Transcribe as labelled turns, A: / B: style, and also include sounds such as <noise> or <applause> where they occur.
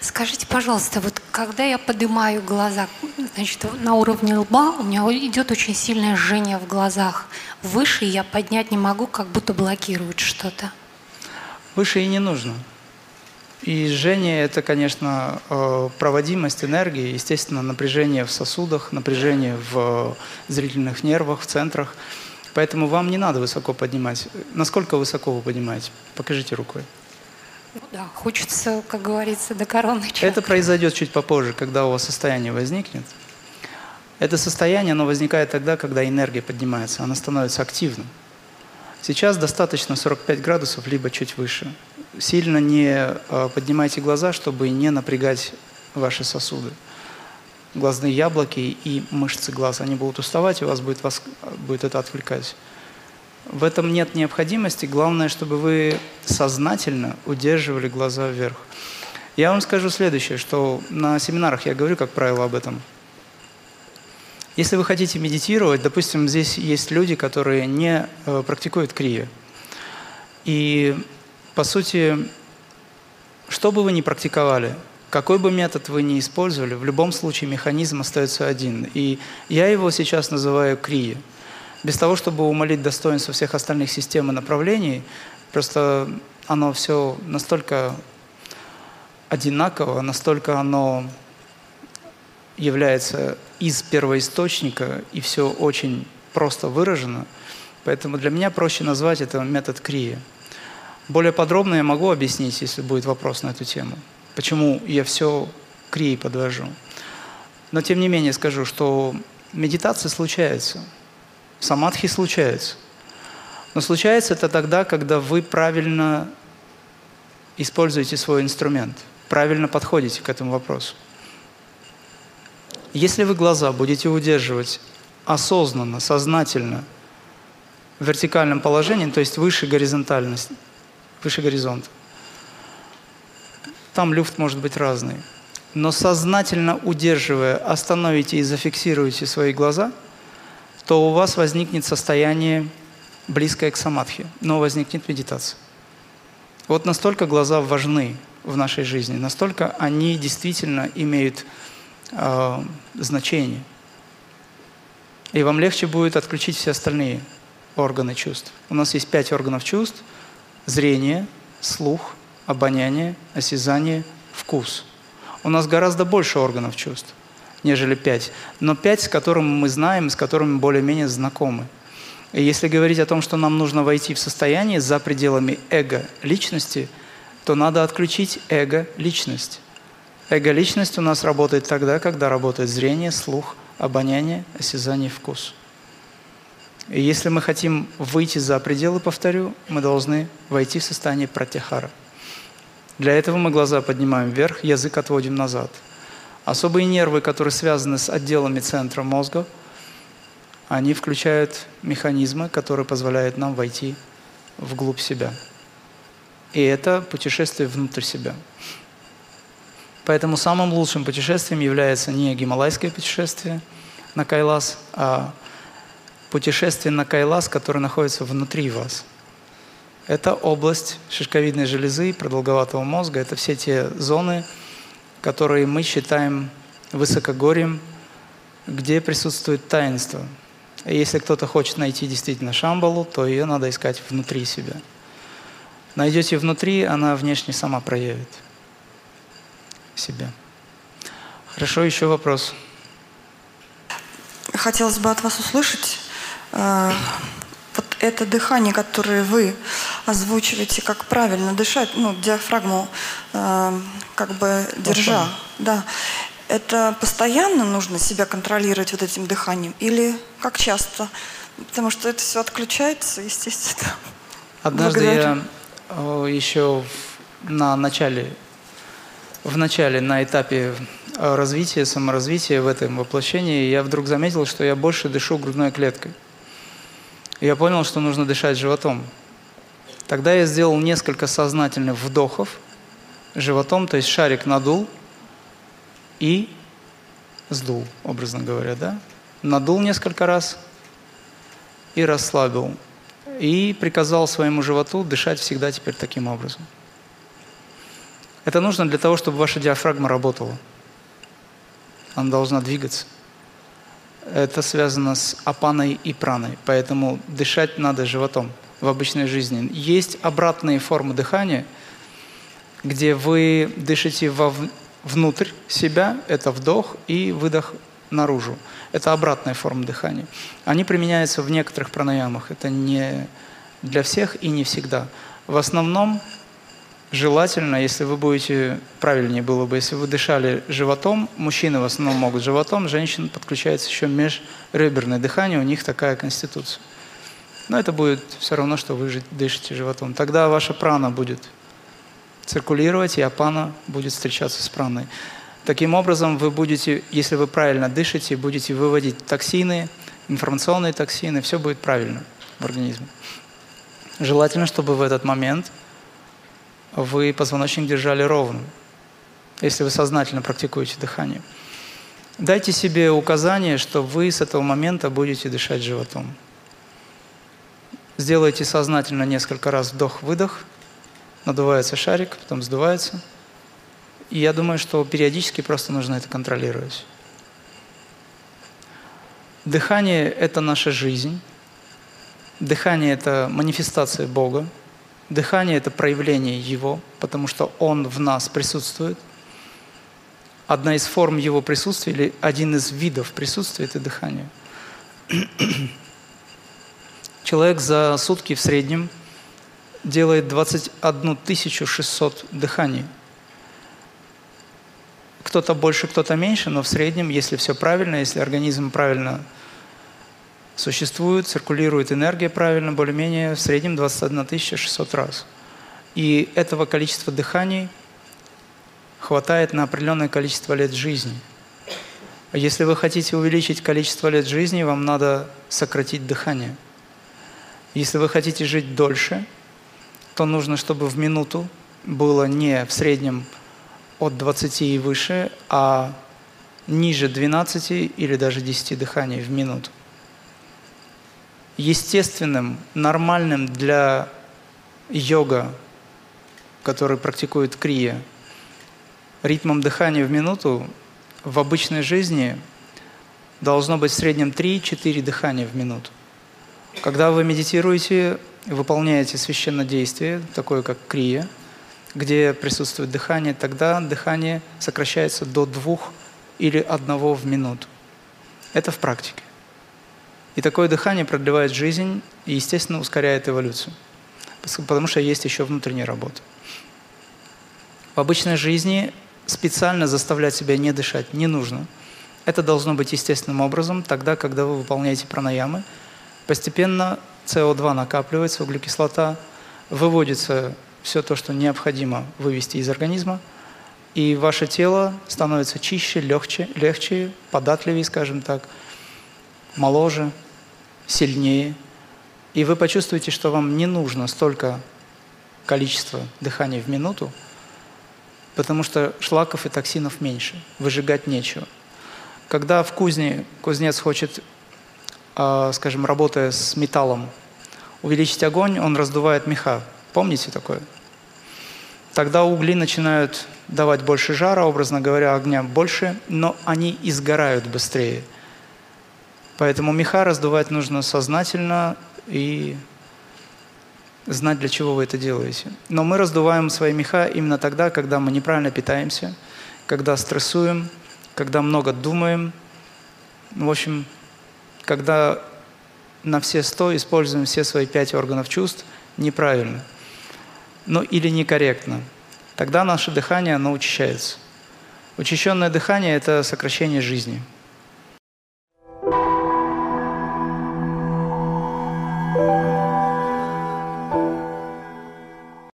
A: Скажите, пожалуйста, вот когда я поднимаю глаза, значит, на уровне лба у меня идет очень сильное жжение в глазах. Выше я поднять не могу, как будто блокирует что-то.
B: Выше и не нужно. И жжение – это, конечно, э, проводимость энергии, естественно, напряжение в сосудах, напряжение в зрительных нервах, в центрах. Поэтому вам не надо высоко поднимать. Насколько высоко вы поднимаете? Покажите рукой.
A: Ну да, хочется, как говорится, до короны.
B: Это произойдет чуть попозже, когда у вас состояние возникнет. Это состояние, оно возникает тогда, когда энергия поднимается, она становится активным. Сейчас достаточно 45 градусов, либо чуть выше. Сильно не э, поднимайте глаза, чтобы не напрягать ваши сосуды. Глазные яблоки и мышцы глаз, они будут уставать, и вас будет, вас, будет это отвлекать. В этом нет необходимости. Главное, чтобы вы сознательно удерживали глаза вверх. Я вам скажу следующее, что на семинарах я говорю, как правило, об этом. Если вы хотите медитировать, допустим, здесь есть люди, которые не э, практикуют крия. И, по сути, что бы вы ни практиковали, какой бы метод вы ни использовали, в любом случае механизм остается один. И я его сейчас называю крия без того, чтобы умолить достоинство всех остальных систем и направлений, просто оно все настолько одинаково, настолько оно является из первоисточника, и все очень просто выражено. Поэтому для меня проще назвать это метод крия. Более подробно я могу объяснить, если будет вопрос на эту тему, почему я все крии подвожу. Но тем не менее скажу, что медитация случается – Самадхи случается. Но случается это тогда, когда вы правильно используете свой инструмент, правильно подходите к этому вопросу. Если вы глаза будете удерживать осознанно, сознательно, в вертикальном положении, то есть выше горизонтальности, выше горизонта, там люфт может быть разный, но сознательно удерживая, остановите и зафиксируете свои глаза – то у вас возникнет состояние, близкое к самадхи, но возникнет медитация. Вот настолько глаза важны в нашей жизни, настолько они действительно имеют э, значение. И вам легче будет отключить все остальные органы чувств. У нас есть пять органов чувств. Зрение, слух, обоняние, осязание, вкус. У нас гораздо больше органов чувств нежели пять. Но пять, с которыми мы знаем, с которыми более-менее знакомы. И если говорить о том, что нам нужно войти в состояние за пределами эго личности, то надо отключить эго личность. Эго личность у нас работает тогда, когда работает зрение, слух, обоняние, осязание, вкус. И если мы хотим выйти за пределы, повторю, мы должны войти в состояние пратихара. Для этого мы глаза поднимаем вверх, язык отводим назад – Особые нервы, которые связаны с отделами центра мозга, они включают механизмы, которые позволяют нам войти вглубь себя. И это путешествие внутрь себя. Поэтому самым лучшим путешествием является не гималайское путешествие на Кайлас, а путешествие на Кайлас, которое находится внутри вас. Это область шишковидной железы, продолговатого мозга, это все те зоны, которые мы считаем высокогорьем, где присутствует таинство. И если кто-то хочет найти действительно Шамбалу, то ее надо искать внутри себя. Найдете внутри, она внешне сама проявит себя. Хорошо, еще вопрос.
C: Хотелось бы от вас услышать э, это дыхание, которое вы озвучиваете, как правильно дышать, ну, диафрагму э, как бы держа. Да. Это постоянно нужно себя контролировать вот этим дыханием или как часто? Потому что это все отключается, естественно.
B: Однажды Благодарю. я еще на начале, в начале, на этапе э, развития, саморазвития в этом воплощении, я вдруг заметил, что я больше дышу грудной клеткой. Я понял, что нужно дышать животом. Тогда я сделал несколько сознательных вдохов животом, то есть шарик надул и сдул, образно говоря, да? Надул несколько раз и расслабил. И приказал своему животу дышать всегда теперь таким образом. Это нужно для того, чтобы ваша диафрагма работала. Она должна двигаться. Это связано с апаной и праной, поэтому дышать надо животом в обычной жизни. Есть обратные формы дыхания, где вы дышите внутрь себя, это вдох и выдох наружу. Это обратная форма дыхания. Они применяются в некоторых пранаямах. Это не для всех и не всегда. В основном желательно, если вы будете, правильнее было бы, если вы дышали животом, мужчины в основном могут животом, женщин подключается еще межреберное дыхание, у них такая конституция. Но это будет все равно, что вы дышите животом. Тогда ваша прана будет циркулировать, и апана будет встречаться с праной. Таким образом, вы будете, если вы правильно дышите, будете выводить токсины, информационные токсины, все будет правильно в организме. Желательно, чтобы в этот момент вы позвоночник держали ровным, если вы сознательно практикуете дыхание. Дайте себе указание, что вы с этого момента будете дышать животом. Сделайте сознательно несколько раз вдох-выдох, надувается шарик, потом сдувается – и я думаю, что периодически просто нужно это контролировать. Дыхание – это наша жизнь. Дыхание – это манифестация Бога. Дыхание – это проявление Его, потому что Он в нас присутствует. Одна из форм Его присутствия или один из видов присутствия – это дыхание. <clears throat> Человек за сутки в среднем делает 21 600 дыханий – кто-то больше, кто-то меньше, но в среднем, если все правильно, если организм правильно существует, циркулирует энергия правильно, более-менее в среднем 21 600 раз. И этого количества дыханий хватает на определенное количество лет жизни. Если вы хотите увеличить количество лет жизни, вам надо сократить дыхание. Если вы хотите жить дольше, то нужно, чтобы в минуту было не в среднем от 20 и выше, а ниже 12 или даже 10 дыханий в минуту. Естественным, нормальным для йога, который практикует крия, ритмом дыхания в минуту в обычной жизни должно быть в среднем 3-4 дыхания в минуту. Когда вы медитируете, выполняете священное действие, такое как крия – где присутствует дыхание, тогда дыхание сокращается до двух или одного в минуту. Это в практике. И такое дыхание продлевает жизнь и, естественно, ускоряет эволюцию. Потому что есть еще внутренняя работа. В обычной жизни специально заставлять себя не дышать не нужно. Это должно быть естественным образом, тогда, когда вы выполняете пранаямы. Постепенно СО2 накапливается, углекислота, выводится все то, что необходимо вывести из организма, и ваше тело становится чище, легче, легче податливее, скажем так, моложе, сильнее. И вы почувствуете, что вам не нужно столько количества дыхания в минуту, потому что шлаков и токсинов меньше, выжигать нечего. Когда в кузне кузнец хочет, а, скажем, работая с металлом, увеличить огонь, он раздувает меха. Помните такое? Тогда угли начинают давать больше жара, образно говоря, огня больше, но они изгорают быстрее. Поэтому меха раздувать нужно сознательно и знать, для чего вы это делаете. Но мы раздуваем свои меха именно тогда, когда мы неправильно питаемся, когда стрессуем, когда много думаем. В общем, когда на все сто используем все свои пять органов чувств неправильно – ну или некорректно, тогда наше дыхание, оно учащается. Учащенное дыхание – это сокращение жизни –